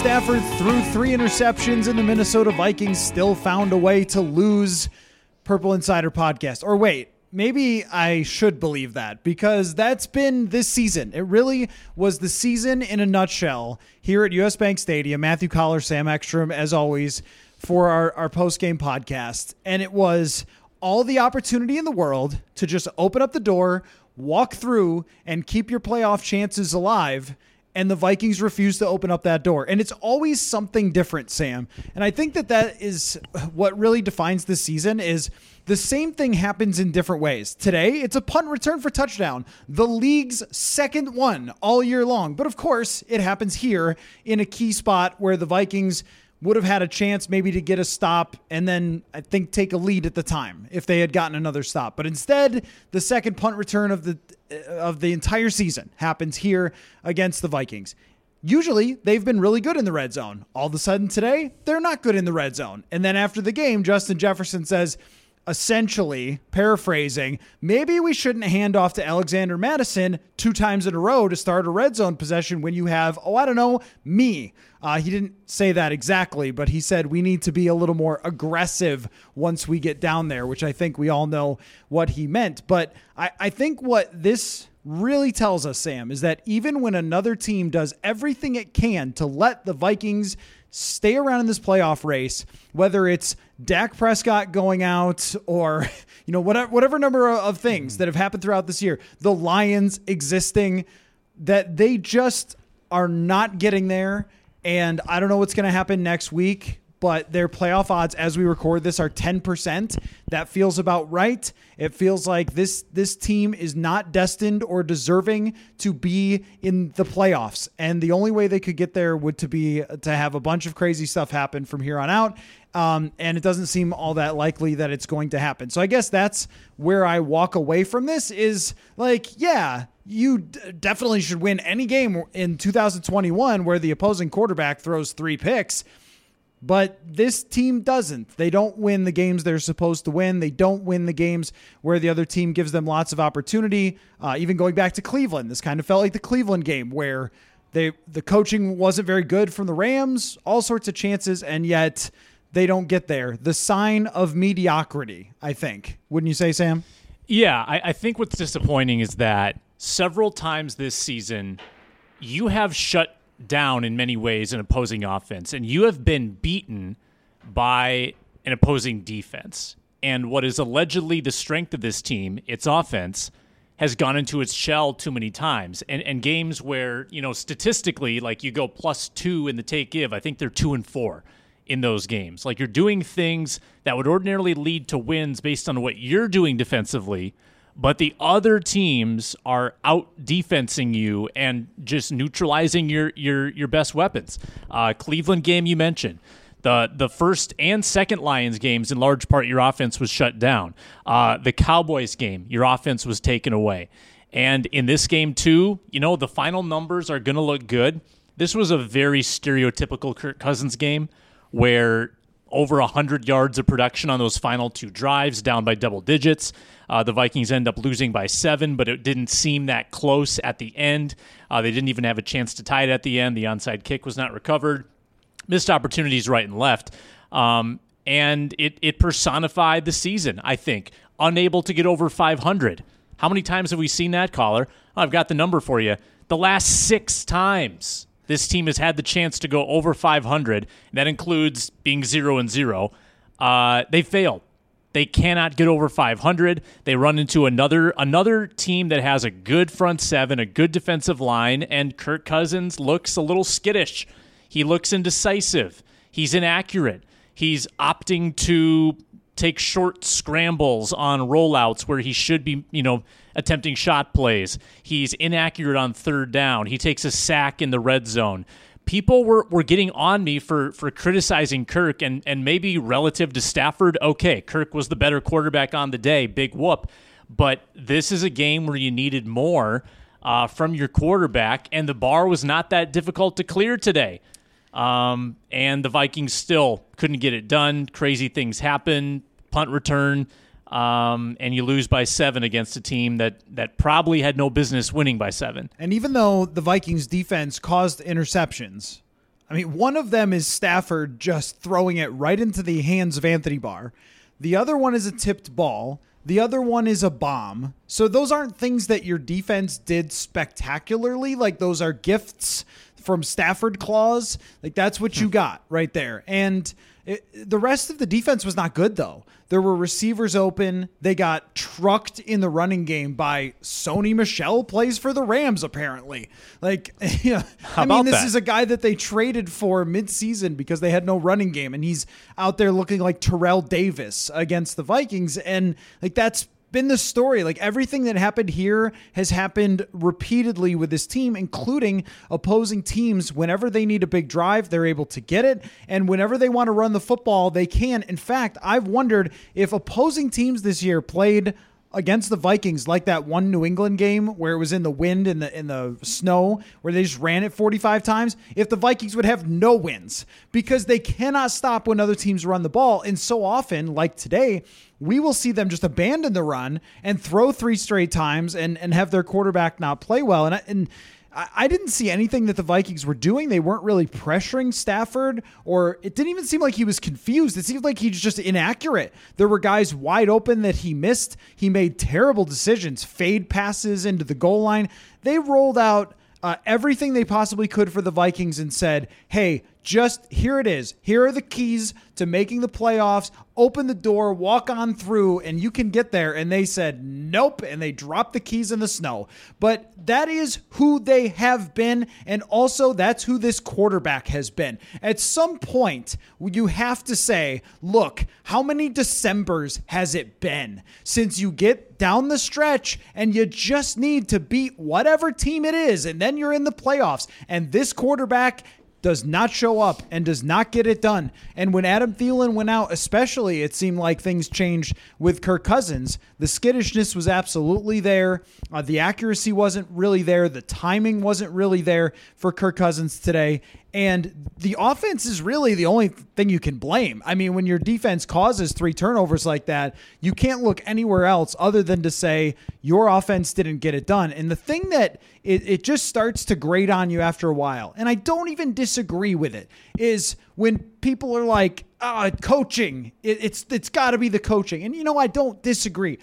Stafford threw three interceptions and the Minnesota Vikings still found a way to lose Purple Insider podcast. Or wait, maybe I should believe that because that's been this season. It really was the season in a nutshell here at US Bank Stadium. Matthew Coller, Sam Ekstrom, as always, for our, our post game podcast. And it was all the opportunity in the world to just open up the door, walk through, and keep your playoff chances alive. And the Vikings refuse to open up that door. And it's always something different, Sam. And I think that that is what really defines this season is the same thing happens in different ways. Today, it's a punt return for touchdown, the league's second one all year long. But of course, it happens here in a key spot where the Vikings would have had a chance maybe to get a stop and then I think take a lead at the time if they had gotten another stop. But instead, the second punt return of the Uh, of the entire season happens here against the Vikings. Usually, they've been really good in the red zone. All of a sudden today, they're not good in the red zone. And then after the game, Justin Jefferson says, essentially paraphrasing, maybe we shouldn't hand off to Alexander Mattison two times in a row to start a red zone possession when you have, oh, I don't know, me. Uh, he didn't say that exactly, but he said we need to be a little more aggressive once we get down there, which I think we all know what he meant. But I, I think what this really tells us, Sam, is that even when another team does everything it can to let the Vikings stay around in this playoff race, whether it's Dak Prescott going out or you know whatever whatever number of things that have happened throughout this year, the Lions existing, that they just are not getting there. And I don't know what's going to happen next week, but their playoff odds as we record this are 10%. That feels about right. It feels like this this team is not destined or deserving to be in the playoffs. And the only way they could get there would to be to have a bunch of crazy stuff happen from here on out. Um, and it doesn't seem all that likely that it's going to happen. So I guess that's where I walk away from this is like, yeah, you d- definitely should win any game in 2021 where the opposing quarterback throws three picks. But this team doesn't. They don't win the games they're supposed to win. They don't win the games where the other team gives them lots of opportunity. Uh, even going back to Cleveland, this kind of felt like the Cleveland game where they the coaching wasn't very good from the Rams. All sorts of chances, and yet they don't get there. The sign of mediocrity, I think. Wouldn't you say, Sam? Yeah, I, I think what's disappointing is that several times this season, you have shut down in many ways an opposing offense, and you have been beaten by an opposing defense. And what is allegedly the strength of this team, its offense, has gone into its shell too many times. And and games where, you know, statistically, like you go plus two in the take give, I think they're two and four in those games. Like you're doing things that would ordinarily lead to wins based on what you're doing defensively, but the other teams are out defensing you and just neutralizing your your your best weapons. Uh, Cleveland game you mentioned. The, the first and second Lions games, in large part, your offense was shut down. Uh, the Cowboys game, your offense was taken away. And in this game, too, you know, the final numbers are going to look good. This was a very stereotypical Kirk Cousins game where over 100 yards of production on those final two drives, down by double digits. Uh, the Vikings end up losing by seven, but it didn't seem that close at the end. Uh, they didn't even have a chance to tie it at the end. The onside kick was not recovered. Missed opportunities right and left. Um, and it, it personified the season, I think. Unable to get over 500. How many times have we seen that, Coller? I've got the number for you. The last six times this team has had the chance to go over 500. That includes being zero and zero. Uh, they failed. They cannot get over 500. They run into another another team that has a good front seven, a good defensive line, and Kirk Cousins looks a little skittish. He looks indecisive. He's inaccurate. He's opting to take short scrambles on rollouts where he should be, you know, attempting shot plays. He's inaccurate on third down. He takes a sack in the red zone. People were, were getting on me for for criticizing Kirk and and maybe relative to Stafford, okay, Kirk was the better quarterback on the day, big whoop. But this is a game where you needed more uh, from your quarterback, and the bar was not that difficult to clear today. Um, and the Vikings still couldn't get it done. Crazy things happen. Punt return, um, and you lose by seven against a team that that probably had no business winning by seven. And even though the Vikings defense caused interceptions, I mean, one of them is Stafford just throwing it right into the hands of Anthony Barr. The other one is a tipped ball. The other one is a bomb. So those aren't things that your defense did spectacularly. Like those are gifts from Stafford Claus. Like that's what you hmm. got right there. And it, the rest of the defense was not good though. There were receivers open. They got trucked in the running game by Sony Michel plays for the Rams apparently. Like yeah, I mean this that? is a guy that they traded for midseason because they had no running game and he's out there looking like Terrell Davis against the Vikings and like that's been the story. Like everything that happened here has happened repeatedly with this team, including opposing teams. Whenever they need a big drive, they're able to get it. And whenever they want to run the football, they can. In fact, I've wondered if opposing teams this year played against the Vikings, like that one New England game where it was in the wind and the in the snow, where they just ran it 45 times, if the Vikings would have no wins because they cannot stop when other teams run the ball. And so often, like today, we will see them just abandon the run and throw three straight times and and have their quarterback not play well. And and I didn't see anything that the Vikings were doing. They weren't really pressuring Stafford, or it didn't even seem like he was confused. It seemed like he was just inaccurate. There were guys wide open that he missed. He made terrible decisions, fade passes into the goal line. They rolled out uh, everything they possibly could for the Vikings and said, hey, just here it is. Here are the keys to making the playoffs. Open the door, walk on through, and you can get there. And they said, nope. And they dropped the keys in the snow. But that is who they have been. And also, that's who this quarterback has been. At some point, you have to say, look, how many Decembers has it been since you get down the stretch and you just need to beat whatever team it is? And then you're in the playoffs. And this quarterback does not show up and does not get it done. And when Adam Thielen went out, especially, it seemed like things changed with Kirk Cousins. The skittishness was absolutely there. Uh, the accuracy wasn't really there. The timing wasn't really there for Kirk Cousins today. And the offense is really the only thing you can blame. I mean, when your defense causes three turnovers like that, you can't look anywhere else other than to say your offense didn't get it done. And the thing that it, it just starts to grate on you after a while, and I don't even disagree with it, is when people are like, oh, coaching, it, it's it's got to be the coaching. And, you know, I don't disagree.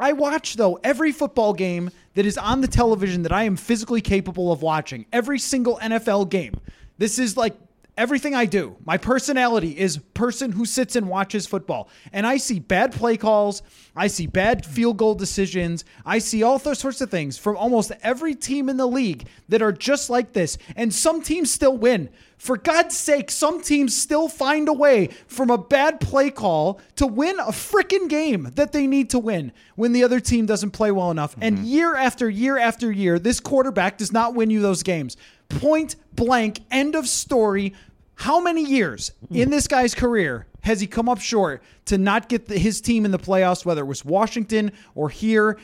I watch, though, every football game that is on the television that I am physically capable of watching, every single NFL game. This is like everything I do. My personality is person who sits and watches football. And I see bad play calls, I see bad field goal decisions, I see all those sorts of things from almost every team in the league that are just like this. And some teams still win. For God's sake, some teams still find a way from a bad play call to win a freaking game that they need to win when the other team doesn't play well enough. Mm-hmm. And year after year after year, this quarterback does not win you those games. Point blank, end of story. How many years in this guy's career has he come up short to not get the, his team in the playoffs, whether it was Washington or here?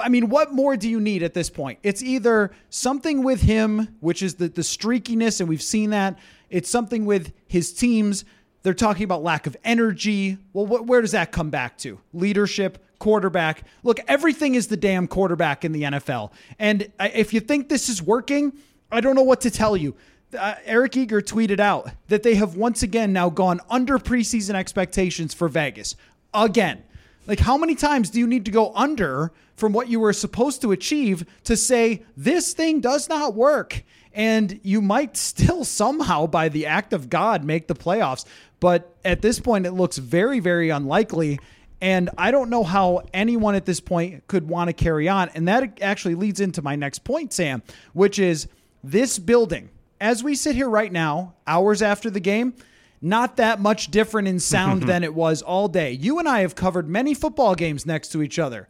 I mean, what more do you need at this point? It's either something with him, which is the, the streakiness, and we've seen that. It's something with his teams. They're talking about lack of energy. Well, wh- where does that come back to? Leadership, quarterback. Look, everything is the damn quarterback in the NFL. And uh, if you think this is working, I don't know what to tell you. Uh, Eric Eager tweeted out that they have once again now gone under preseason expectations for Vegas. Again. Like, how many times do you need to go under from what you were supposed to achieve to say this thing does not work? And you might still somehow, by the act of God, make the playoffs. But at this point, it looks very, very unlikely. And I don't know how anyone at this point could want to carry on. And that actually leads into my next point, Sam, which is this building, as we sit here right now, hours after the game, not that much different in sound than it was all day. You and I have covered many football games next to each other.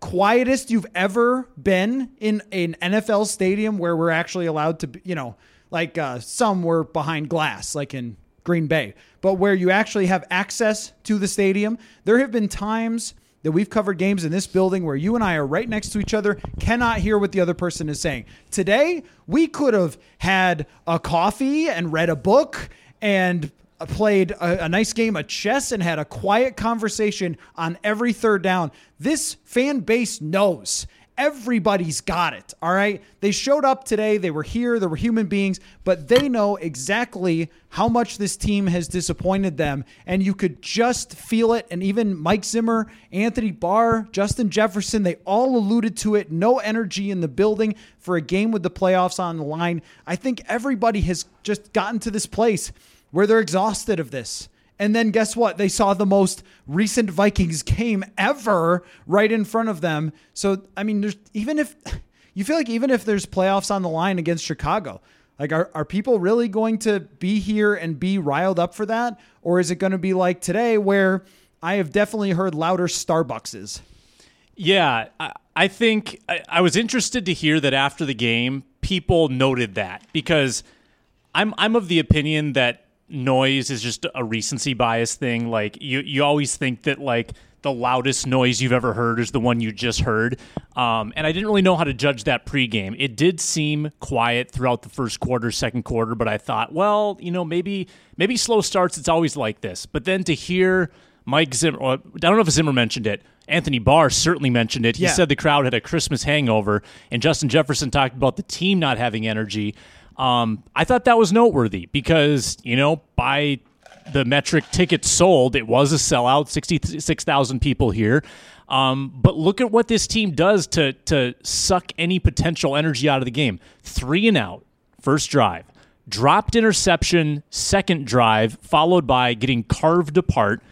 Quietest you've ever been in an NFL stadium where we're actually allowed to, you know, like uh, some were behind glass, like in Green Bay, but where you actually have access to the stadium. There have been times that we've covered games in this building where you and I are right next to each other, cannot hear what the other person is saying. Today, we could have had a coffee and read a book and played a, a, nice game of chess and had a quiet conversation on every third down. This fan base knows Everybody's got it. All right. They showed up today. They were here. They were human beings, but they know exactly how much this team has disappointed them. And you could just feel it. And even Mike Zimmer, Anthony Barr, Justin Jefferson, they all alluded to it. No energy in the building for a game with the playoffs on the line. I think everybody has just gotten to this place where they're exhausted of this. And then guess what? They saw the most recent Vikings game ever right in front of them. So, I mean, there's even if you feel like even if there's playoffs on the line against Chicago, like are, are people really going to be here and be riled up for that? Or is it going to be like today where I have definitely heard louder Starbuckses? Yeah, I, I think I, I was interested to hear that after the game, people noted that because I'm I'm of the opinion that noise is just a recency bias thing. Like you, you always think that like the loudest noise you've ever heard is the one you just heard. Um, and I didn't really know how to judge that pregame. It did seem quiet throughout the first quarter, second quarter, but I thought, well, you know, maybe maybe slow starts. It's always like this. But then to hear Mike Zimmer, I don't know if Zimmer mentioned it. Anthony Barr certainly mentioned it. He yeah. said the crowd had a Christmas hangover, and Justin Jefferson talked about the team not having energy. Um, I thought that was noteworthy because, you know, by the metric tickets sold, it was a sellout, 66,000 people here. Um, but look at what this team does to, to suck any potential energy out of the game. Three and out, first drive. Dropped interception, second drive, followed by getting carved apart.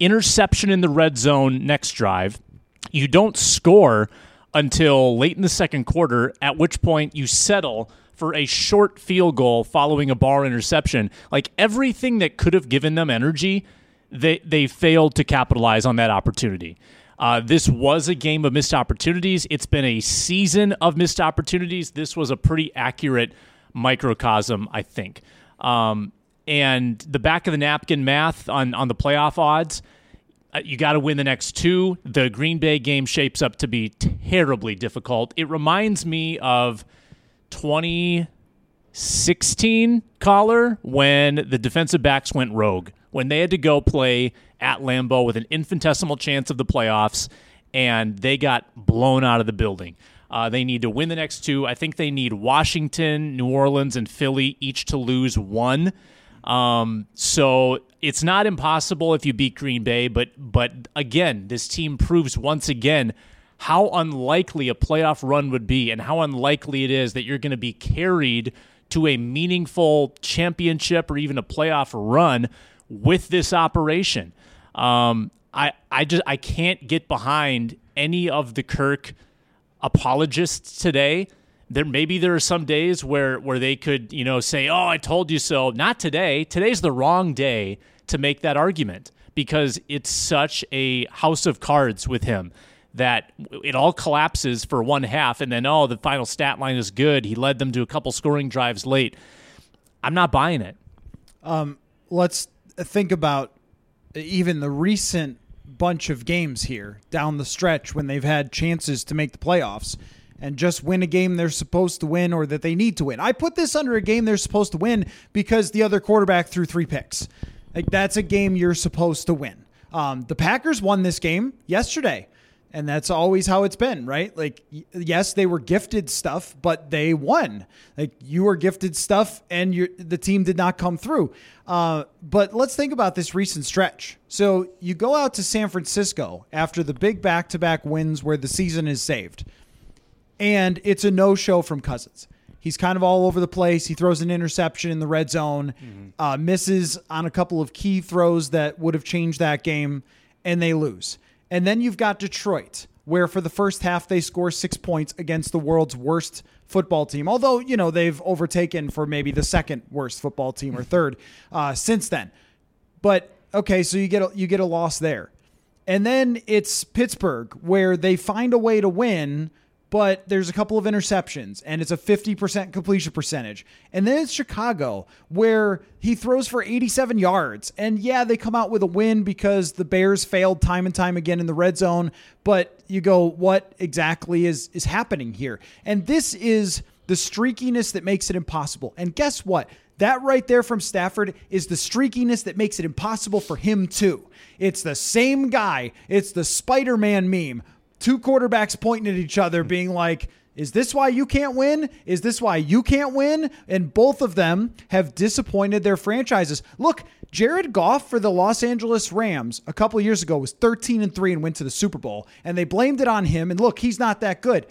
Interception in the red zone, next drive. You don't score until late in the second quarter, at which point you settle for a short field goal following a Barr interception. Like everything that could have given them energy, they they failed to capitalize on that opportunity. Uh, this was a game of missed opportunities. It's been a season of missed opportunities. This was a pretty accurate microcosm, I think. Um, and the back of the napkin math on on the playoff odds. Uh, you got to win the next two. The Green Bay game shapes up to be terribly difficult. It reminds me of 2016 Coller when the defensive backs went rogue, when they had to go play at Lambeau with an infinitesimal chance of the playoffs, and they got blown out of the building. Uh, they need to win the next two. I think they need Washington, New Orleans, and Philly each to lose one. Um, so it's not impossible if you beat Green Bay, but but again, this team proves once again how unlikely a playoff run would be and how unlikely it is that you're going to be carried to a meaningful championship or even a playoff run with this operation. Um, I, I just I can't get behind any of the Kirk apologists today. There maybe there are some days where where they could you know say, "Oh, I told you so." Not today. Today's the wrong day to make that argument because it's such a house of cards with him that it all collapses for one half and then oh the final stat line is good he led them to a couple scoring drives late i'm not buying it um, let's think about even the recent bunch of games here down the stretch when they've had chances to make the playoffs and just win a game they're supposed to win or that they need to win. I put this under a game they're supposed to win because the other quarterback threw three picks. Like that's a game you're supposed to win. Um, the Packers won this game yesterday. And that's always how it's been, right? Like, yes, they were gifted stuff, but they won. Like, you were gifted stuff, and the team did not come through. Uh, but let's think about this recent stretch. So, you go out to San Francisco after the big back to back wins where the season is saved, and it's a no show from Cousins. He's kind of all over the place. He throws an interception in the red zone, mm-hmm. uh, misses on a couple of key throws that would have changed that game and they lose. And then you've got Detroit, where for the first half they score six points against the world's worst football team. Although, you know, they've overtaken for maybe the second worst football team or third uh, since then. But okay, so you get a, you get a loss there. And then it's Pittsburgh where they find a way to win, but there's a couple of interceptions and it's a 50% completion percentage. And then it's Chicago where he throws for 87 yards. And yeah, they come out with a win because the Bears failed time and time again in the red zone, but you go what exactly is is happening here? And this is the streakiness that makes it impossible. And guess what? That right there from Stafford is the streakiness that makes it impossible for him too. It's the same guy. It's the Spider-Man meme two quarterbacks pointing at each other, being like, is this why you can't win? Is this why you can't win? And both of them have disappointed their franchises. Look, Jared Goff for the Los Angeles Rams a couple years ago was 13 and 3 and went to the Super Bowl, and they blamed it on him. And look, he's not that good.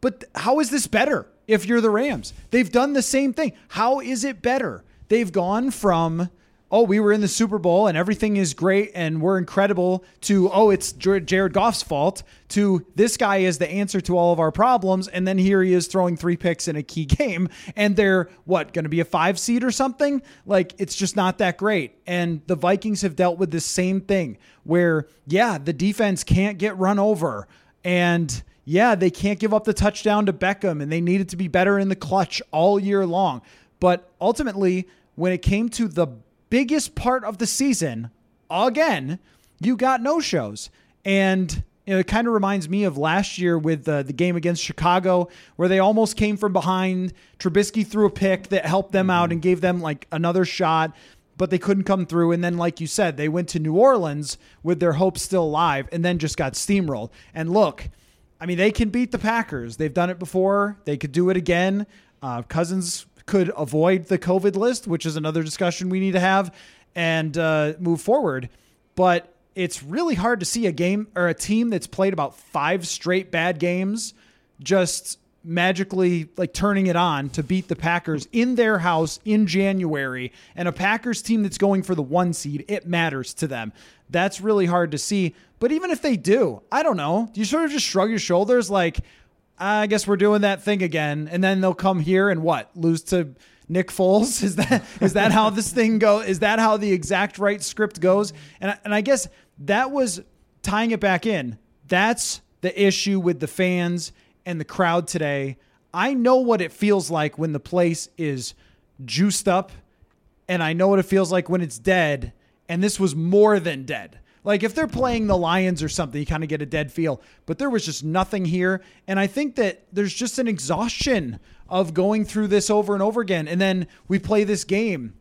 But how is this better if you're the Rams? They've done the same thing. How is it better? They've gone from oh, we were in the Super Bowl and everything is great and we're incredible, to, oh, it's Jared Goff's fault, to this guy is the answer to all of our problems. And then here he is throwing three picks in a key game. And they're, what, going to be a five seed or something? Like, it's just not that great. And the Vikings have dealt with the same thing where, yeah, the defense can't get run over. And, yeah, they can't give up the touchdown to Beckham and they needed to be better in the clutch all year long. But ultimately, when it came to the biggest part of the season, again, you got no shows. And you know, it kind of reminds me of last year with uh, the game against Chicago, where they almost came from behind. Trubisky threw a pick that helped them out and gave them like another shot, but they couldn't come through. And then, like you said, they went to New Orleans with their hopes still alive and then just got steamrolled. And look, I mean, they can beat the Packers. They've done it before, they could do it again. Uh, Cousins could avoid the COVID list, which is another discussion we need to have and uh, move forward. But it's really hard to see a game or a team that's played about five straight bad games just magically like turning it on to beat the Packers in their house in January and a Packers team that's going for the one seed, it matters to them. That's really hard to see. But even if they do, I don't know. Do you sort of just shrug your shoulders like, I guess we're doing that thing again. And then they'll come here and what? Lose to Nick Foles? Is that is that how this thing go? Is that how the exact right script goes? And and I guess that was tying it back in. That's the issue with the fans and the crowd today. I know what it feels like when the place is juiced up and I know what it feels like when it's dead and this was more than dead. Like if they're playing the Lions or something, you kind of get a dead feel. But there was just nothing here. And I think that there's just an exhaustion of going through this over and over again. And then we play this game.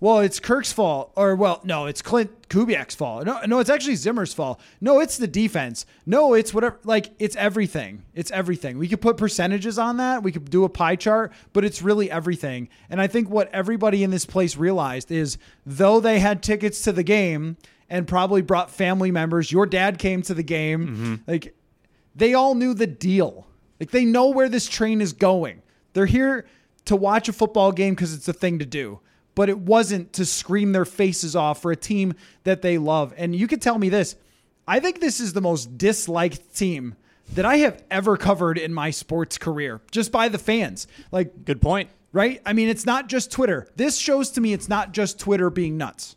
Well, it's Kirk's fault. Or, well, no, it's Klint Kubiak's fault. No, no, it's actually Zimmer's fault. No, it's the defense. No, it's whatever. Like, it's everything. It's everything. We could put percentages on that. We could do a pie chart, but it's really everything. And I think what everybody in this place realized is though they had tickets to the game, and probably brought family members. Your dad came to the game. Mm-hmm. Like they all knew the deal. Like they know where this train is going. They're here to watch a football game because it's a thing to do. But it wasn't to scream their faces off for a team that they love. And you could tell me this. I think this is the most disliked team that I have ever covered in my sports career, just by the fans. Like, good point. Right? I mean, it's not just Twitter. This shows to me it's not just Twitter being nuts.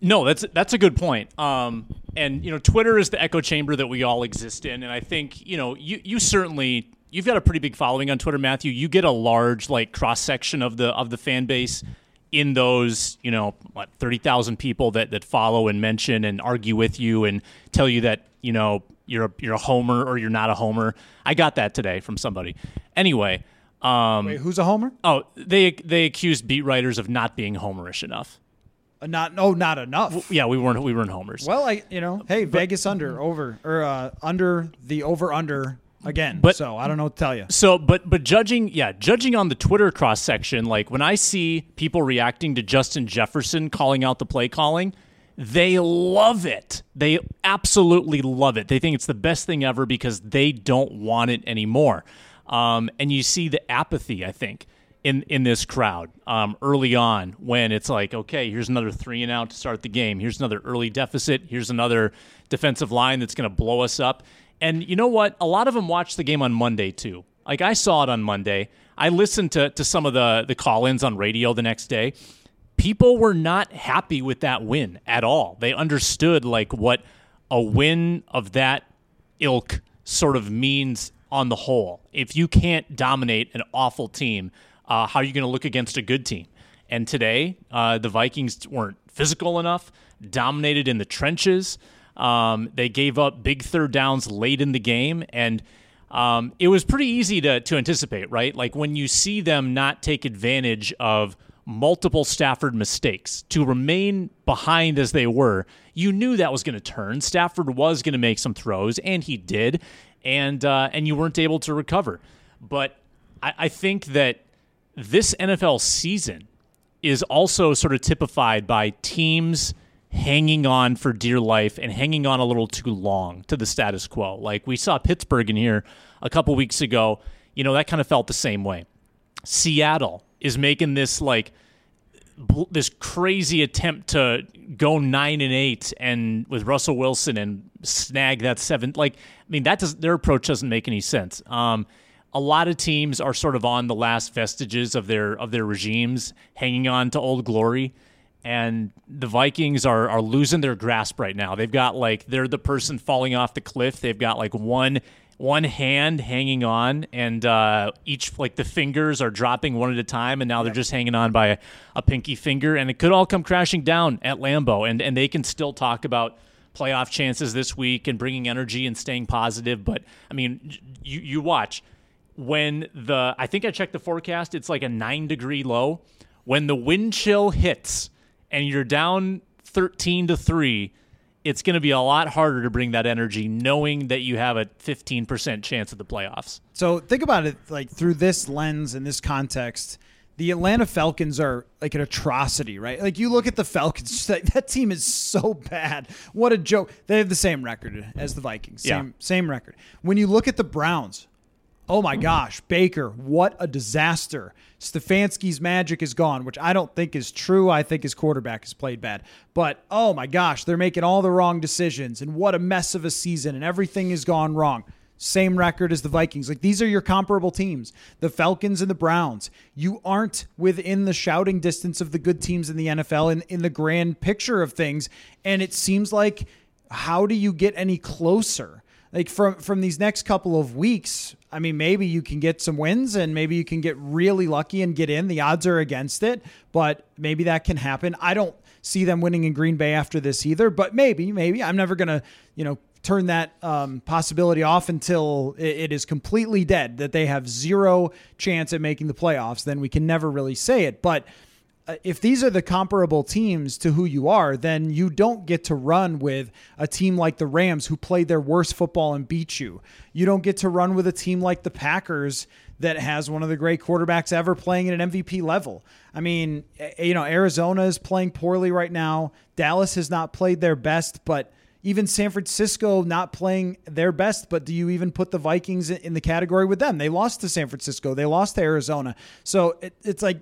No, that's that's a good point. Um, and you know, Twitter is the echo chamber that we all exist in, and I think you know, you you certainly you've got a pretty big following on Twitter, Matthew. You get a large like cross section of the of the fan base in those you know what thirty thousand people that that follow and mention and argue with you and tell you that you know you're a, you're a homer or you're not a homer. I got that today from somebody. Anyway. Um, Wait, who's a homer? Oh, they they accused beat writers of not being homerish enough. Not oh, not enough. Yeah, we weren't we weren't homers. Well, I you know, hey, Vegas under over or uh, under the over under again. But- so I don't know what to tell you. So, but but judging, yeah, judging on the Twitter cross section, like when I see people reacting to Justin Jefferson calling out the play calling, they love it. They absolutely love it. They think it's the best thing ever because they don't want it anymore. Um, and you see the apathy, I think, in in this crowd um, early on when it's like, okay, here's another three and out to start the game. Here's another early deficit. Here's another defensive line that's going to blow us up. And you know what? A lot of them watched the game on Monday too. Like I saw it on Monday. I listened to to some of the the call-ins on radio the next day. People were not happy with that win at all. They understood like what a win of that ilk sort of means on the whole. If you can't dominate an awful team, uh, how are you going to look against a good team? And today, uh, the Vikings weren't physical enough, dominated in the trenches. Um, they gave up big third downs late in the game, and um, it was pretty easy to, to anticipate, right? Like when you see them not take advantage of multiple Stafford mistakes to remain behind as they were, you knew that was going to turn. Stafford was going to make some throws, and he did, and uh, and you weren't able to recover. But I, I think that this NFL season is also sort of typified by teams hanging on for dear life and hanging on a little too long to the status quo. Like we saw Pittsburgh in here a couple weeks ago, you know, that kind of felt the same way. Seattle is making this like this crazy attempt to go 9 and 8 and with Russell Wilson and snag that 7 like I mean that does their approach doesn't make any sense. Um a lot of teams are sort of on the last vestiges of their of their regimes, hanging on to old glory. And the Vikings are are losing their grasp right now. They've got like they're the person falling off the cliff. They've got like one one hand hanging on, and uh, each like the fingers are dropping one at a time, and now they're just hanging on by a, a pinky finger, and it could all come crashing down at Lambeau, and and they can still talk about playoff chances this week and bringing energy and staying positive. But I mean, you you watch when the I think I checked the forecast, it's like a nine degree low. When the wind chill hits and you're down 13 to 3, it's going to be a lot harder to bring that energy knowing that you have a 15% chance at the playoffs. So think about it like through this lens and this context. The Atlanta Falcons are like an atrocity, right? Like you look at the Falcons, that, that team is so bad. What a joke! They have the same record as the Vikings, same Yeah. same record. When you look at the Browns, oh my gosh, Baker, what a disaster! Stefanski's magic is gone, which I don't think is true. I think his quarterback has played bad, but oh my gosh, they're making all the wrong decisions, and what a mess of a season, and everything has gone wrong same record as the Vikings. Like these are your comparable teams, the Falcons and the Browns. You aren't within the shouting distance of the good teams in the NFL in, in the grand picture of things. And it seems like how do you get any closer? Like from from these next couple of weeks, I mean, maybe you can get some wins and maybe you can get really lucky and get in. The odds are against it, but maybe that can happen. I don't see them winning in Green Bay after this either, but maybe, maybe I'm never gonna, you know, turn that um, possibility off until it, is completely dead that they have zero chance at making the playoffs. Then we can never really say it. But if these are the comparable teams to who you are, then you don't get to run with a team like the Rams who played their worst football and beat you. You don't get to run with a team like the Packers that has one of the great quarterbacks ever playing at an MVP level. I mean, you know, Arizona is playing poorly right now. Dallas has not played their best, but even San Francisco not playing their best, but do you even put the Vikings in the category with them? They lost to San Francisco, they lost to Arizona. So it, it's like,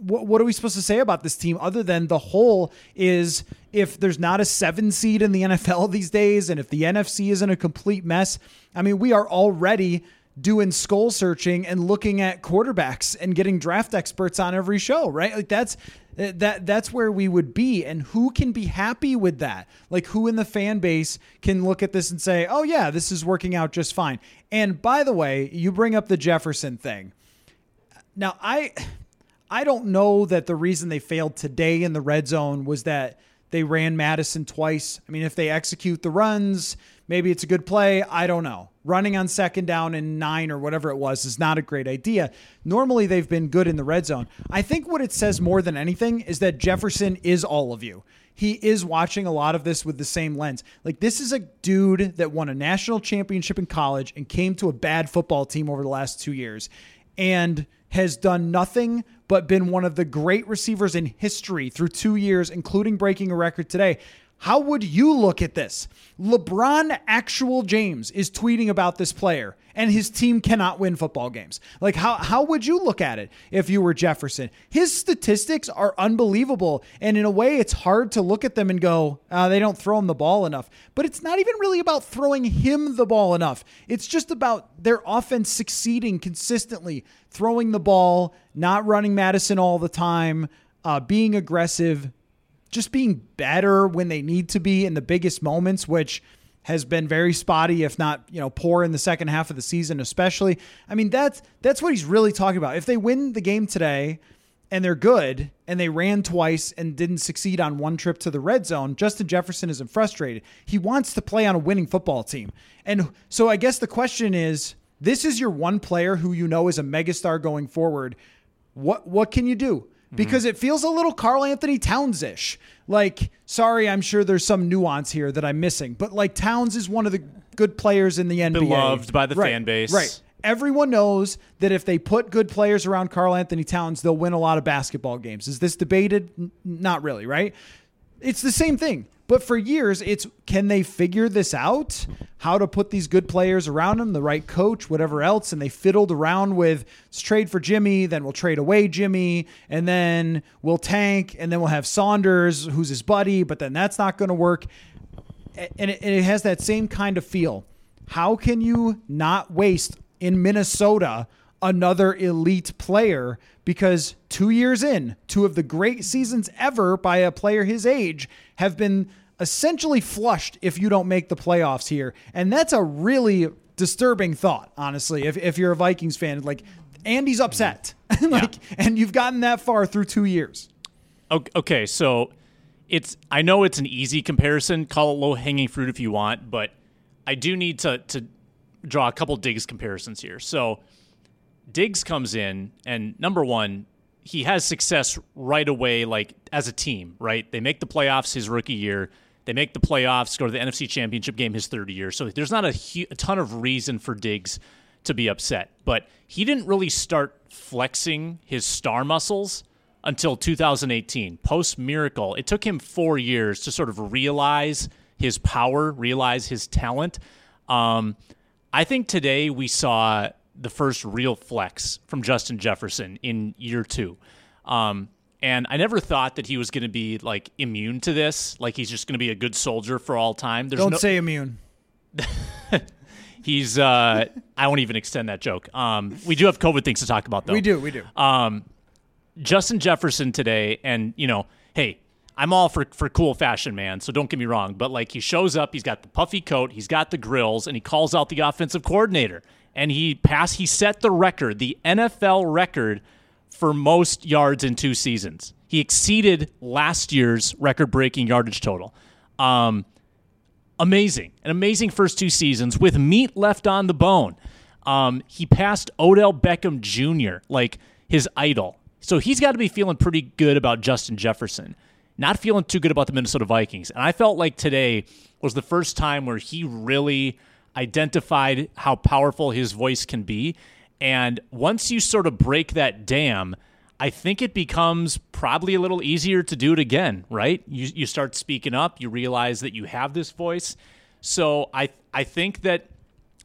what, what are we supposed to say about this team other than the whole is if there's not a seven seed in the NFL these days, and if the NFC isn't a complete mess? I mean, we are already doing skull searching and looking at quarterbacks and getting draft experts on every show, right? Like that's that that's where we would be and who can be happy with that? Like who in the fan base can look at this and say, "Oh yeah, this is working out just fine." And by the way, you bring up the Jefferson thing. Now, I I don't know that the reason they failed today in the red zone was that They ran Mattison twice. I mean, if they execute the runs, maybe it's a good play. I don't know. Running on second down and nine or whatever it was is not a great idea. Normally, they've been good in the red zone. I think what it says more than anything is that Jefferson is all of you. He is watching a lot of this with the same lens. Like, this is a dude that won a national championship in college and came to a bad football team over the last two years and has done nothing but been one of the great receivers in history through two years, including breaking a record today. How would you look at this? LeBron actual James is tweeting about this player and his team cannot win football games. Like how how would you look at it if you were Jefferson? His statistics are unbelievable and in a way it's hard to look at them and go, uh, they don't throw him the ball enough. But it's not even really about throwing him the ball enough. It's just about their offense succeeding consistently, throwing the ball, not running Mattison all the time, uh, being aggressive, just being better when they need to be in the biggest moments, which has been very spotty, if not, you know, poor in the second half of the season, especially. I mean, that's that's what he's really talking about. If they win the game today and they're good and they ran twice and didn't succeed on one trip to the red zone, Justin Jefferson isn't frustrated. He wants to play on a winning football team. And so I guess the question is this is your one player who you know is a megastar going forward. What what can you do? Because it feels a little Karl-Anthony Towns ish. Like, sorry, I'm sure there's some nuance here that I'm missing, but like Towns is one of the good players in the NBA. Beloved by the Right, fan base. Right. Everyone knows that if they put good players around Karl-Anthony Towns, they'll win a lot of basketball games. Is this debated? N- not really, right? It's the same thing. But for years, it's can they figure this out? How to put these good players around them, the right coach, whatever else. And they fiddled around with trade for Jimmy, then we'll trade away Jimmy, and then we'll tank, and then we'll have Saunders, who's his buddy, but then that's not going to work. And it, and it has that same kind of feel. How can you not waste in Minnesota another elite player because two years in, two of the great seasons ever by a player his age have been essentially flushed if you don't make the playoffs here. And that's a really disturbing thought, honestly, if, if you're a Vikings fan. Like, Andy's upset. like, and you've gotten that far through two years. Ok- Okay, so it's I know it's an easy comparison. Call it low hanging fruit if you want, but I do need to to draw a couple Diggs comparisons here. So Diggs comes in, and number one, he has success right away, like as a team, right? They make the playoffs his rookie year. They make the playoffs, go to the NFC Championship game his third year. So there's not a, hu- a ton of reason for Diggs to be upset. But he didn't really start flexing his star muscles until 2018, post miracle. It took him four years to sort of realize his power, realize his talent. Um, I think today we saw the first real flex from Justin Jefferson in year two. Um, and I never thought that he was going to be like immune to this, like he's just going to be a good soldier for all time. There's Don't no, say immune. he's. Uh, I won't even extend that joke. Um, we do have COVID things to talk about, though. We do. We do. Um, Justin Jefferson today, and you know, hey, I'm all for for cool fashion, man. So don't get me wrong, but like he shows up, he's got the puffy coat, he's got the grills, and he calls out the offensive coordinator, and he passed, he set the record, the NFL record for most yards in two seasons. He exceeded last year's record-breaking yardage total. Um, amazing, an amazing first two seasons with meat left on the bone. Um, he passed Odell Beckham Jr., like his idol. So he's got to be feeling pretty good about Justin Jefferson, not feeling too good about the Minnesota Vikings. And I felt like today was the first time where he really identified how powerful his voice can be. And once you sort of break that dam, I think it becomes probably a little easier to do it again, right? You you start speaking up, you realize that you have this voice. So I I think that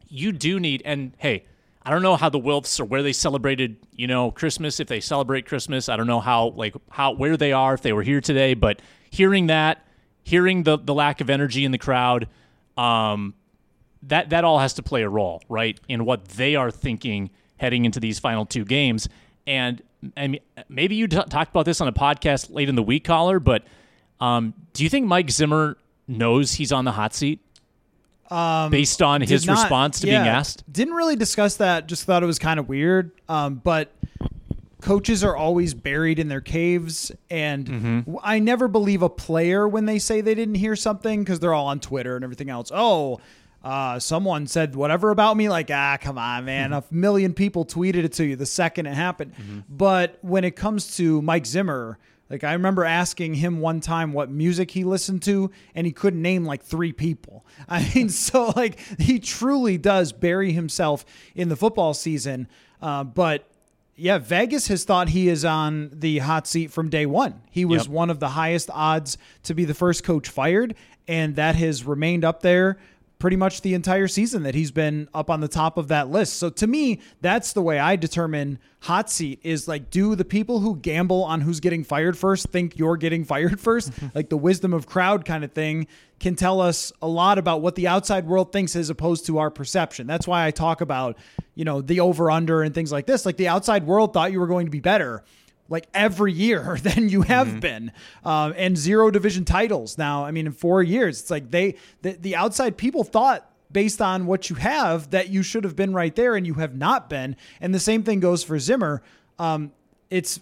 you do need and hey, I don't know how the Wilfs or where they celebrated, you know, Christmas if they celebrate Christmas. I don't know how like how where they are if they were here today, but hearing that, hearing the the lack of energy in the crowd, um that that all has to play a role, right, in what they are thinking heading into these final two games. And I mean, maybe you t- talked about this on a podcast late in the week, Coller. But um, do you think Mike Zimmer knows he's on the hot seat Um, based on his not- response to yeah, being asked? Didn't really discuss that. Just thought it was kind of weird. Um, but coaches are always buried in their caves and Mm-hmm. I never believe a player when they say they didn't hear something because they're all on Twitter and everything else. Oh, uh, someone said whatever about me. Like, ah, come on, man. Mm-hmm. A million people tweeted it to you the second it happened. But when it comes to Mike Zimmer, like I remember asking him one time what music he listened to, and he couldn't name like three people. I mean, so like he truly does bury himself in the football season. Uh, but yeah, Vegas has thought he is on the hot seat from day one. He was Yep. one of the highest odds to be the first coach fired, and that has remained up there pretty much the entire season that he's been up on the top of that list. So to me, that's the way I determine hot seat is like do the people who gamble on who's getting fired first think you're getting fired first? like the wisdom of crowd kind of thing can tell us a lot about what the outside world thinks as opposed to our perception. That's why I talk about, you know, the over under and things like this. Like the outside world thought you were going to be better like every year than you have been um, and zero division titles. Now i mean in four years it's like they the, the outside people thought based on what you have that you should have been right there and you have not been. And the same thing goes for zimmer. Um, it's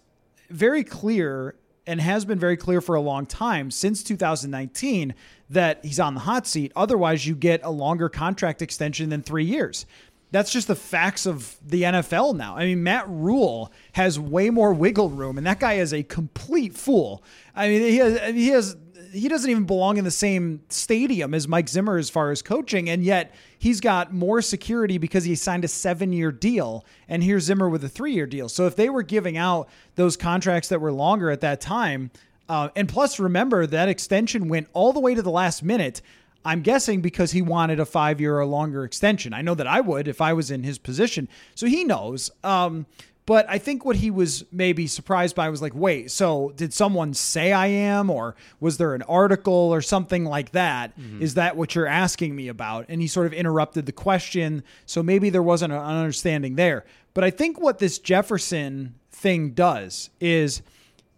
very clear and has been very clear for a long time since 2019 that he's on the hot seat. Otherwise you get a longer contract extension than three years that's just the facts of the NFL now. I mean, Matt Rhule has way more wiggle room, and that guy is a complete fool. I mean, he has, he has he doesn't even belong in the same stadium as Mike Zimmer as far as coaching, and yet he's got more security because he signed a seven-year deal, and here's Zimmer with a three-year deal. So if they were giving out those contracts that were longer at that time, uh, and plus remember that extension went all the way to the last minute. I'm guessing because he wanted a five year or longer extension. I know that I would if I was in his position. So he knows. Um, but I think what he was maybe surprised by was like, wait, so did someone say I am, or was there an article or something like that? Is that what you're asking me about? And he sort of interrupted the question. So maybe there wasn't an understanding there. But I think what this Jefferson thing does is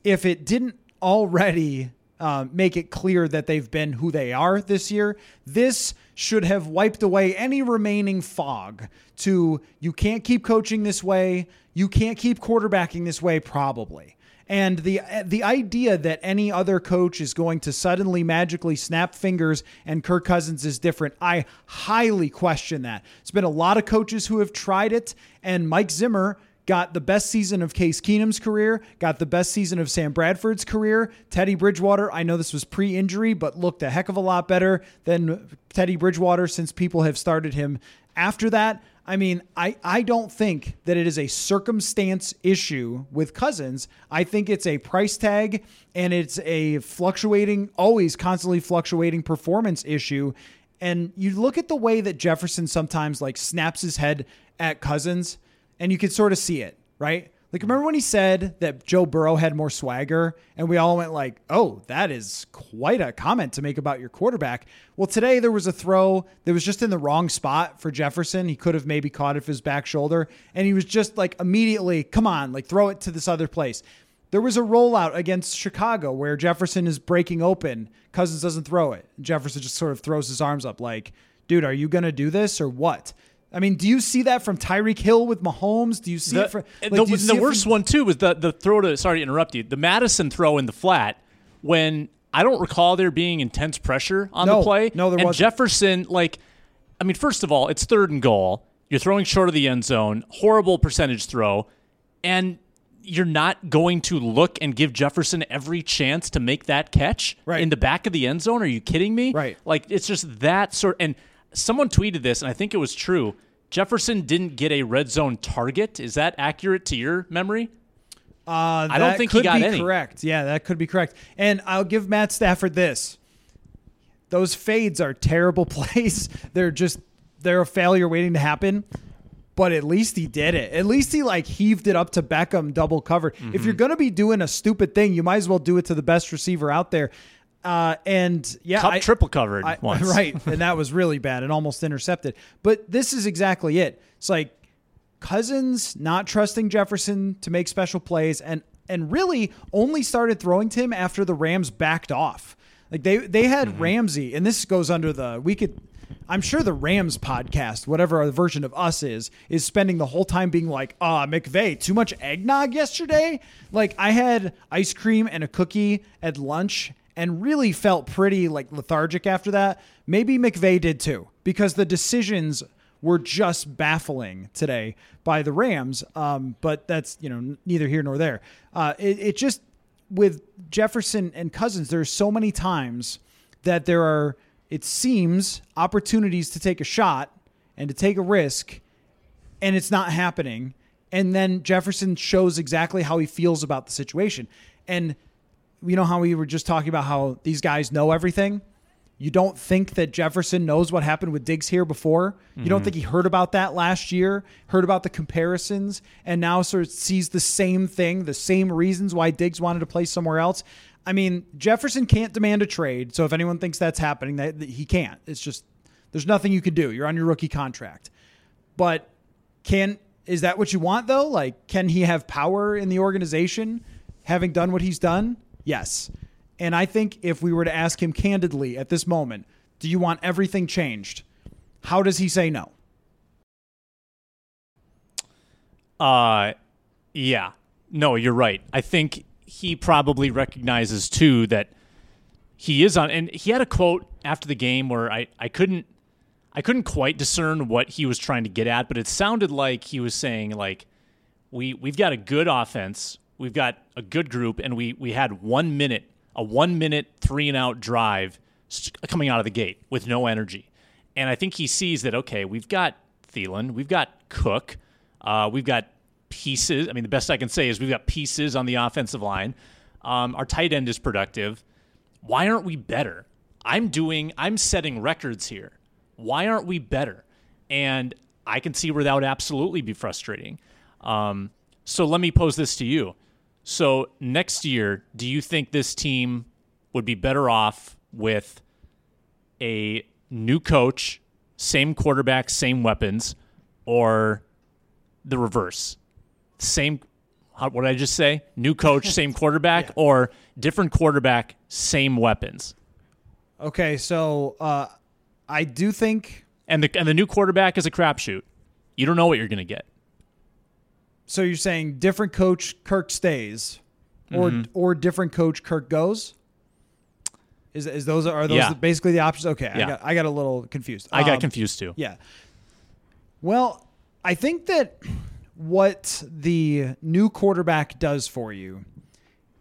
if it didn't already uh, make it clear that they've been who they are this year, this should have wiped away any remaining fog to you can't keep coaching this way, you can't keep quarterbacking this way, probably. And the the idea that any other coach is going to suddenly magically snap fingers and Kirk Cousins is different, I highly question that. It's been a lot of coaches who have tried it, and Mike Zimmer got the best season of Case Keenum's career, got the best season of Sam Bradford's career. Teddy Bridgewater, I know this was pre injury, but looked a heck of a lot better than Teddy Bridgewater since people have started him after that. I mean, I, I don't think that it is a circumstance issue with Cousins. I think it's a price tag and it's a fluctuating, always constantly fluctuating performance issue. And you look at the way that Jefferson sometimes like snaps his head at Cousins and you can sort of see it, right? Like remember when he said that Joe Burrow had more swagger and we all went like, "Oh, that is quite a comment to make about your quarterback." Well, today there was a throw that was just in the wrong spot for Jefferson. He could have maybe caught it with his back shoulder and he was just like immediately, "Come on, like throw it to this other place." There was a rollout against Chicago where Jefferson is breaking open. Cousins doesn't throw it. Jefferson just sort of throws his arms up like, "Dude, are you going to do this or what?" I mean, do you see that from Tyreek Hill with Mahomes? Do you see The, it from like, the, the worst from- one too was the the throw to sorry to interrupt you. The Mattison throw in the flat when I don't recall there being intense pressure on No, the play. no, there and wasn't. Jefferson, like, I mean, first of all, it's third and goal. You're throwing short of the end zone. Horrible percentage throw, and you're not going to look and give Jefferson every chance to make that catch Right. in the back of the end zone. Are you kidding me? Right. Like it's just that sort. And someone tweeted this, and I think it was true. Jefferson didn't get a red zone target. Is that accurate to your memory? Uh, I don't think he could got be any. correct. Yeah, that could be correct. And I'll give Matt Stafford this: those fades are terrible plays. They're just they're a failure waiting to happen. But at least he did it. At least he like heaved it up to Beckham double covered. If you're gonna be doing a stupid thing, you might as well do it to the best receiver out there. Uh, and yeah, Kupp I- triple covered I- once. right, and that was really bad and almost intercepted. But this is exactly it. It's like Cousins not trusting Jefferson to make special plays and and really only started throwing to him after the Rams backed off. Like they they had Mm-hmm. Ramsey and this goes under the we could I'm sure the Rams podcast, whatever our version of us is, is spending the whole time being like, ah, McVay, too much eggnog yesterday? Like, I had ice cream and a cookie at lunch and really felt pretty like lethargic after that. Maybe McVay did too, because the decisions were just baffling today by the Rams. Um, but that's, you know, neither here nor there. Uh, it, it just, with Jefferson and Cousins, there's so many times that there are it seems, opportunities to take a shot and to take a risk, and it's not happening. And then Jefferson shows exactly how he feels about the situation. And you know how we were just talking about how these guys know everything? You don't think that Jefferson knows what happened with Diggs here before. You mm-hmm. don't think he heard about that last year, heard about the comparisons, and now sort of sees the same thing, the same reasons why Diggs wanted to play somewhere else. I mean, Jefferson can't demand a trade. So if anyone thinks that's happening, that, that he can't. It's just there's nothing you can do. You're on your rookie contract. But can is that what you want though? Like, can he have power in the organization, having done what he's done? Yes. And I think if we were to ask him candidly at this moment, do you want everything changed? How does he say no? Uh yeah. No, you're right. I think he probably recognizes too that he is on and he had a quote after the game where I, I couldn't I couldn't quite discern what he was trying to get at, but it sounded like he was saying like we we've got a good offense, we've got a good group, and we we had one minute a one minute three and out drive coming out of the gate with no energy, and I think he sees that okay, we've got Thielen, we've got Cook, uh, we've got pieces. I mean, the best I can say is we've got pieces on the offensive line. Um, our tight end is productive. Why aren't we better? I'm doing, I'm setting records here. Why aren't we better? And I can see where that would absolutely be frustrating. Um, so let me pose this to you. So next year, do you think this team would be better off with a new coach, same quarterback, same weapons, or the reverse? same what did I just say? New coach, same quarterback, yeah. or different quarterback, same weapons? Okay, so uh, I do think, and the and the new quarterback is a crapshoot. You don't know what you're going to get. So you're saying different coach, Kirk stays, or mm-hmm. or different coach, Kirk goes. Is, is those are those yeah. basically the options? Okay, yeah. I got I got a little confused. I um, got confused too. Yeah. Well, I think that what the new quarterback does for you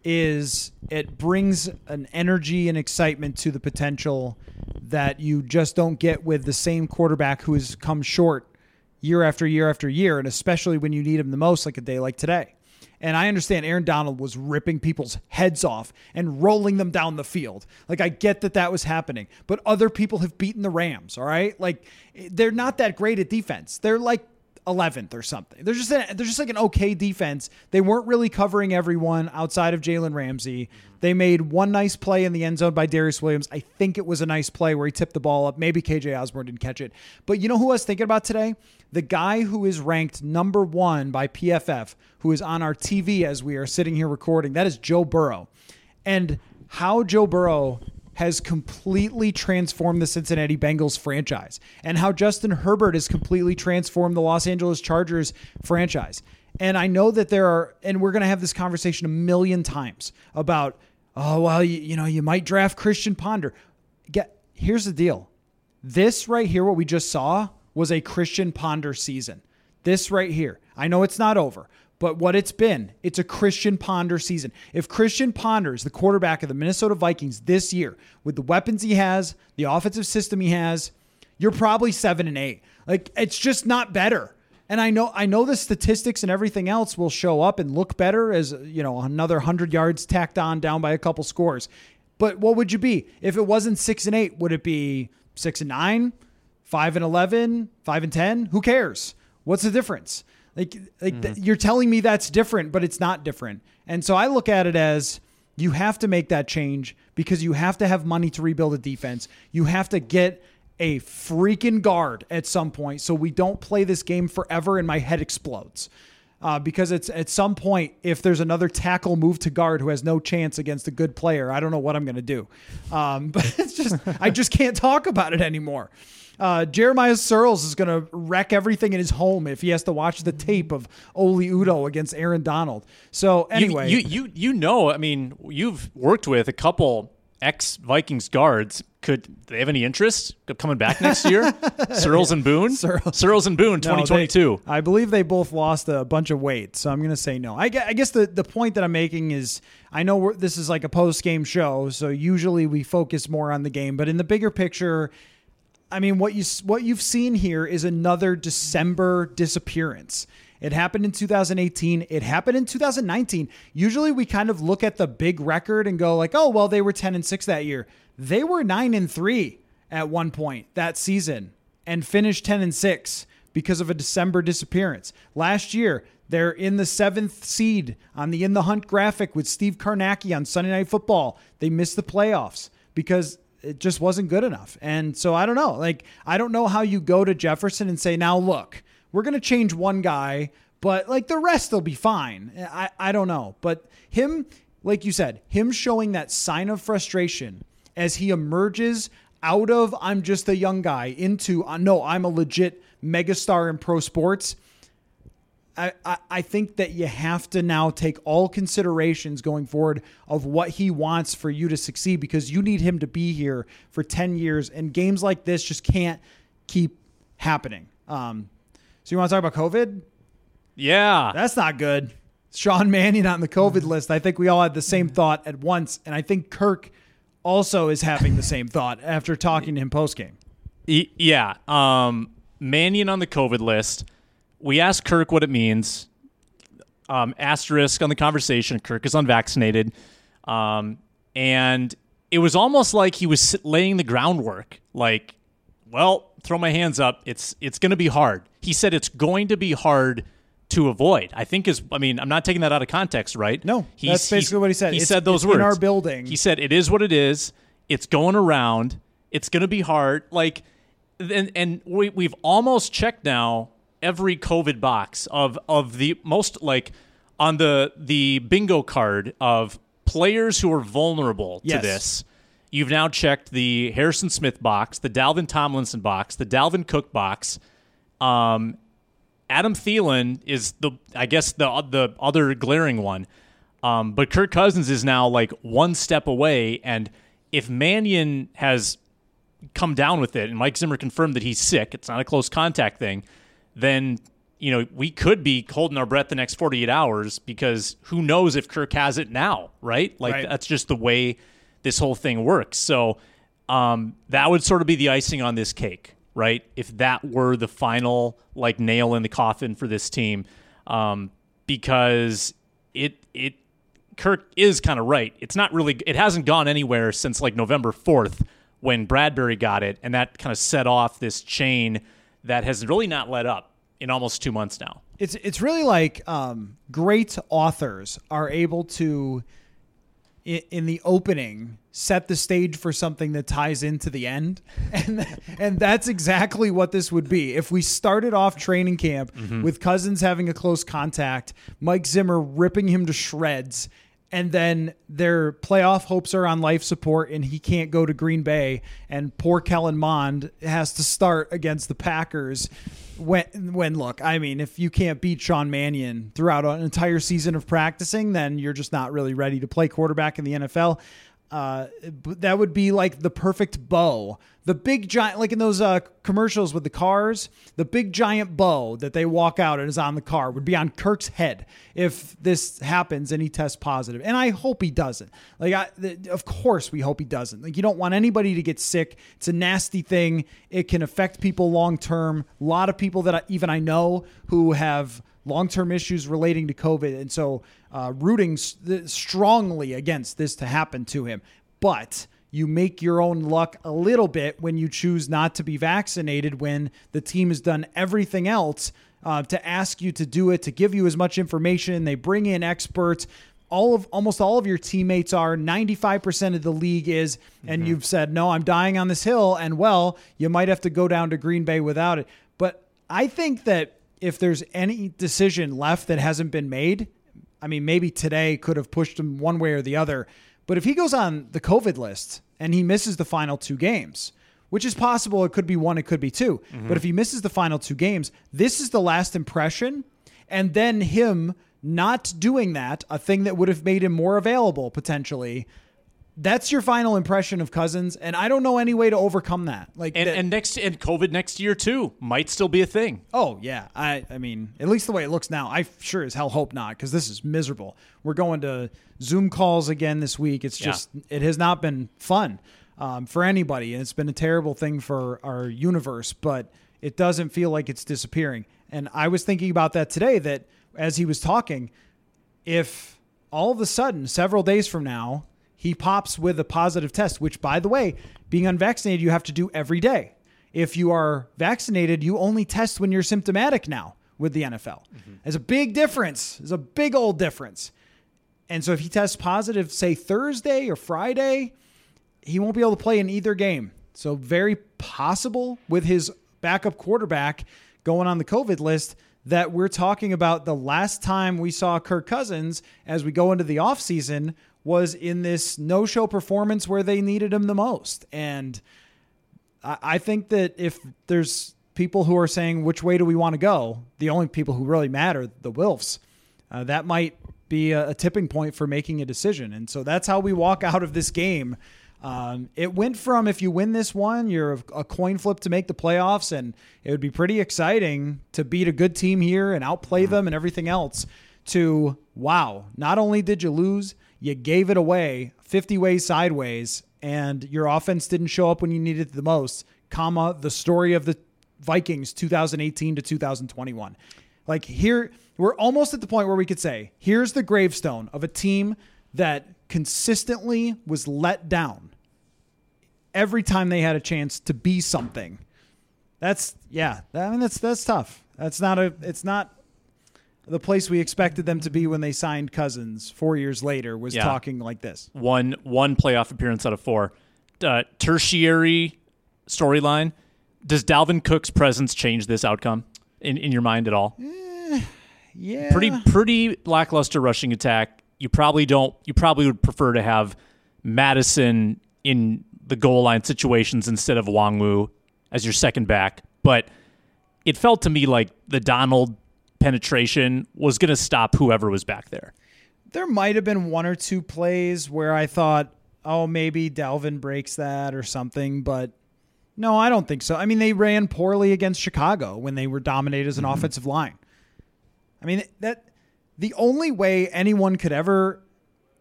is it brings an energy and excitement to the potential that you just don't get with the same quarterback who has come short year after year after year, and especially when you need him the most, like a day like today. And I understand Aaron Donald was ripping people's heads off and rolling them down the field. Like, I get that that was happening, but other people have beaten the Rams, all right? Like, they're not that great at defense. They're like 11th or something. They're just they're just like an okay defense. They weren't really covering everyone outside of Jalen Ramsey. They made one nice play in the end zone by Darious Williams. I think it was a nice play where he tipped the ball up. Maybe KJ Osborn didn't catch it. But you know who I was thinking about today? The guy who is ranked number one by PFF, who is on our TV as we are sitting here recording. That is Joe Burrow. And how Joe Burrow has completely transformed the Cincinnati Bengals franchise and how Justin Herbert has completely transformed the Los Angeles Chargers franchise. And I know that there are, and we're going to have this conversation a million times about, oh, well, you, you know, you might draft Christian Ponder. Get, here's the deal. This right here, what we just saw, was a Christian Ponder season. This right here. I know it's not over, but what it's been, it's a Christian Ponder season. If Christian Ponder is the quarterback of the Minnesota Vikings this year, with the weapons he has, the offensive system he has, you're probably seven and eight. Like it's just not better. And I know I know the statistics and everything else will show up and look better as you know another hundred yards tacked on down by a couple scores. But what would you be if it wasn't six and eight? Would it be six and nine, five and eleven, five and ten? Who cares? What's the difference? Like like mm-hmm. th- you're telling me that's different, but it's not different. And so I look at it as you have to make that change because you have to have money to rebuild a defense. You have to get a freaking guard at some point so we don't play this game forever and my head explodes. Uh, because it's at some point, if there's another tackle move to guard who has no chance against a good player, I don't know what I'm going to do. Um, but it's just, I just can't talk about it anymore. Uh, Jeremiah Sirles is going to wreck everything in his home if he has to watch the tape of Oli Udoh against Aaron Donald. So anyway, you, you you you know, I mean, you've worked with a couple ex Vikings guards. Could they have any interest coming back next year? Sirles and Boone. Sirles. Sirles and Boone, No, twenty twenty two. they- I believe they both lost a bunch of weight, so I'm going to say no. I guess, I guess the, the point that I'm making is I know we're, this is like a post game show, so usually we focus more on the game, but in the bigger picture, I mean, what you what you've seen here is another December disappearance. It happened in 2018. It happened in 2019. Usually, we kind of look at the big record and go like, "Oh, well, they were 10 and six that year. They were nine and three at one point that season and finished 10 and six because of a December disappearance. Last year, they're in the seventh seed on the In the Hunt graphic with Steve Kornacki on Sunday Night Football. They missed the playoffs because it just wasn't good enough. And so I don't know. Like, I don't know how you go to Jefferson and say, now look, we're going to change one guy, but like the rest will be fine. I, I don't know. But him, like you said, him showing that sign of frustration as he emerges out of I'm just a young guy into uh, no, I'm a legit megastar in pro sports. I, I, think that you have to now take all considerations going forward of what he wants for you to succeed because you need him to be here for 10 years and games like this just can't keep happening. Um, so you want to talk about COVID? Yeah. That's not good. Sean Mannion on the COVID list. I think we all had the same thought at once, and I think Kirk also is having the same thought after talking to him post game. Yeah. Um, Mannion on the COVID list. We asked Kirk what it means. Um, asterisk on the conversation. Kirk is unvaccinated. Um, and it was almost like he was laying the groundwork. Like, well, throw my hands up. It's it's going to be hard. He said it's going to be hard to avoid. I think is. I mean, I'm not taking that out of context, right? No, that's basically what he said. He It's- said those words in our building. He said it is what it is. It's going around. It's going to be hard. Like, and and we we've almost checked now every COVID box of of the most like on the the bingo card of players who are vulnerable Yes. to this. You've now checked the Harrison Smith box, the Dalvin Tomlinson box, the Dalvin Cook box. Um, Adam Thielen is the I guess the the other glaring one. Um, but Kirk Cousins is now like one step away, and if Mannion has come down with it, and Mike Zimmer confirmed that he's sick, it's not a close contact thing, then you know we could be holding our breath the next 48 hours because who knows if Kirk has it now, right? Like Right. that's just the way this whole thing works. So um, that would sort of be the icing on this cake, right? If that were the final like nail in the coffin for this team, um, because it it Kirk is kind of right. It's not really. It hasn't gone anywhere since like November fourth when Bradbury got it, and that kind of set off this chain that has really not let up in almost two months now. It's it's really like um, great authors are able to, in, in the opening, set the stage for something that ties into the end, and and that's exactly what this would be. If we started off training camp with Cousins having a close contact, Mike Zimmer ripping him to shreds. And then their playoff hopes are on life support, and he can't go to Green Bay. And poor Kellen Mond has to start against the Packers when when look, I mean, if you can't beat Sean Mannion throughout an entire season of practicing, then you're just not really ready to play quarterback in the NFL. Uh, that would be like the perfect bow, the big giant, like in those uh, commercials with the cars, the big giant bow that they walk out and is on the car would be on Kirk's head if this happens and he tests positive. And I hope he doesn't. Like, I, of course, we hope he doesn't. Like, you don't want anybody to get sick. It's a nasty thing. It can affect people long term. A lot of people that I, even I know who have long term issues relating to COVID. And so, uh, rooting s- th- strongly against this to happen to him. But you make your own luck a little bit when you choose not to be vaccinated when the team has done everything else uh, to ask you to do it, to give you as much information. They bring in experts. All of almost all of your teammates are 95% of the league is, and you've said, no, I'm dying on this hill. And well, you might have to go down to Green Bay without it. But I think that if there's any decision left that hasn't been made, I mean, maybe today could have pushed them one way or the other. But if he goes on the COVID list and he misses the final two games, which is possible. It could be one, it could be 2 mm-hmm. But if he misses the final two games, this is the last impression. And then him not doing that, a thing that would have made him more available potentially. That's your final impression of Cousins, and I don't know any way to overcome that. Like, And, that- and next and COVID next year too might still be a thing. Oh yeah, I I mean, at least the way it looks now, I sure as hell hope not because this is miserable. We're going to Zoom calls again this week. It's Yeah. just it has not been fun um, for anybody, and it's been a terrible thing for our universe. But it doesn't feel like it's disappearing. And I was thinking about that today. That as he was talking, if all of a sudden, several days from now, he pops with a positive test, which, by the way, being unvaccinated, you have to do every day. If you are vaccinated, you only test when you're symptomatic now with the NFL. Mm-hmm. There's a big difference. There's a big old difference. And so if he tests positive, say Thursday or Friday, he won't be able to play in either game. So very possible with his backup quarterback going on the COVID list that we're talking about the last time we saw Kirk Cousins as we go into the offseason was in this no-show performance where they needed him the most. And I, I think that if there's people who are saying which way do we want to go, the only people who really matter, the Wilfs, uh, that might be a, a tipping point for making a decision. And so that's how we walk out of this game. Um, it went from if you win this one, you're a, a coin flip to make the playoffs, and it would be pretty exciting to beat a good team here and outplay them and everything else. To wow, not only did you lose, you gave it away 50 ways sideways, and your offense didn't show up when you needed it the most, comma, the story of the Vikings 2018 to 2021. Like here, we're almost at the point where we could say, here's the gravestone of a team that consistently was let down every time they had a chance to be something. That's yeah, I mean that's that's tough. That's not a it's not the place we expected them to be when they signed Cousins 4 years later was Yeah. talking like this. One one playoff appearance out of four. Uh, tertiary storyline. Does Dalvin Cook's presence change this outcome in, in your mind at all? Yeah. pretty pretty lackluster rushing attack. You probably don't. You probably would prefer to have Mattison in the goal line situations instead of Nwangwu as your second back. But it felt to me like the Donald penetration was going to stop whoever was back there. There might have been one or two plays where I thought, oh, maybe Dalvin breaks that or something, but no, I don't think so. I mean, they ran poorly against Chicago when they were dominated as an mm-hmm. offensive line. I mean, that the only way anyone could ever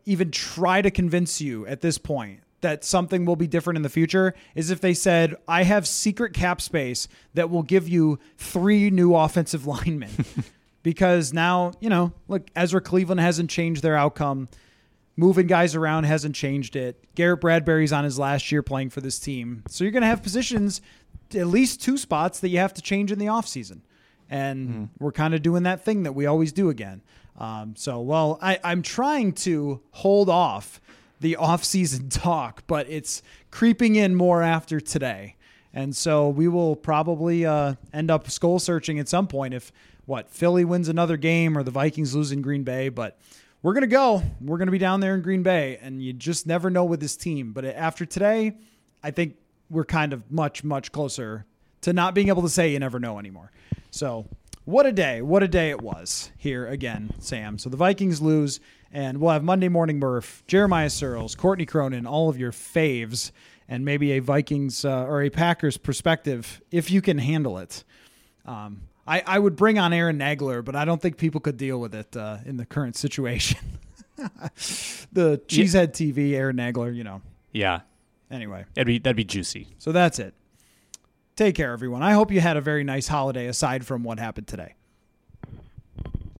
even try to convince you at this point that something will be different in the future is if they said, I have secret cap space that will give you three new offensive linemen. because now, you know, look, Ezra Cleveland hasn't changed their outcome. Moving guys around hasn't changed it. Garrett Bradbury's on his last year playing for this team. So you're going to have positions, at least two spots that you have to change in the offseason. And we're kind of doing that thing that we always do again. Um, so, well, I, I'm trying to hold off the off-season talk, but it's creeping in more after today. And so we will probably uh, end up skull searching at some point if what Philly wins another game or the Vikings lose in Green Bay. But we're gonna go. We're gonna be down there in Green Bay, and you just never know with this team. But after today, I think we're kind of much much closer to not being able to say you never know anymore. So what a day! What a day it was here again, Sam. So the Vikings lose, and we'll have Monday Morning Murph, Jeremiah Sirles, Courtney Cronin, all of your faves, and maybe a Vikings uh, or a Packers perspective if you can handle it. Um, I, I would bring on Aaron Nagler, but I don't think people could deal with it uh, in the current situation. the Cheesehead TV, Aaron Nagler, you know. Yeah, Anyway, that'd be that'd be juicy. so that's it. Take care, everyone. I hope you had a very nice holiday aside from what happened today.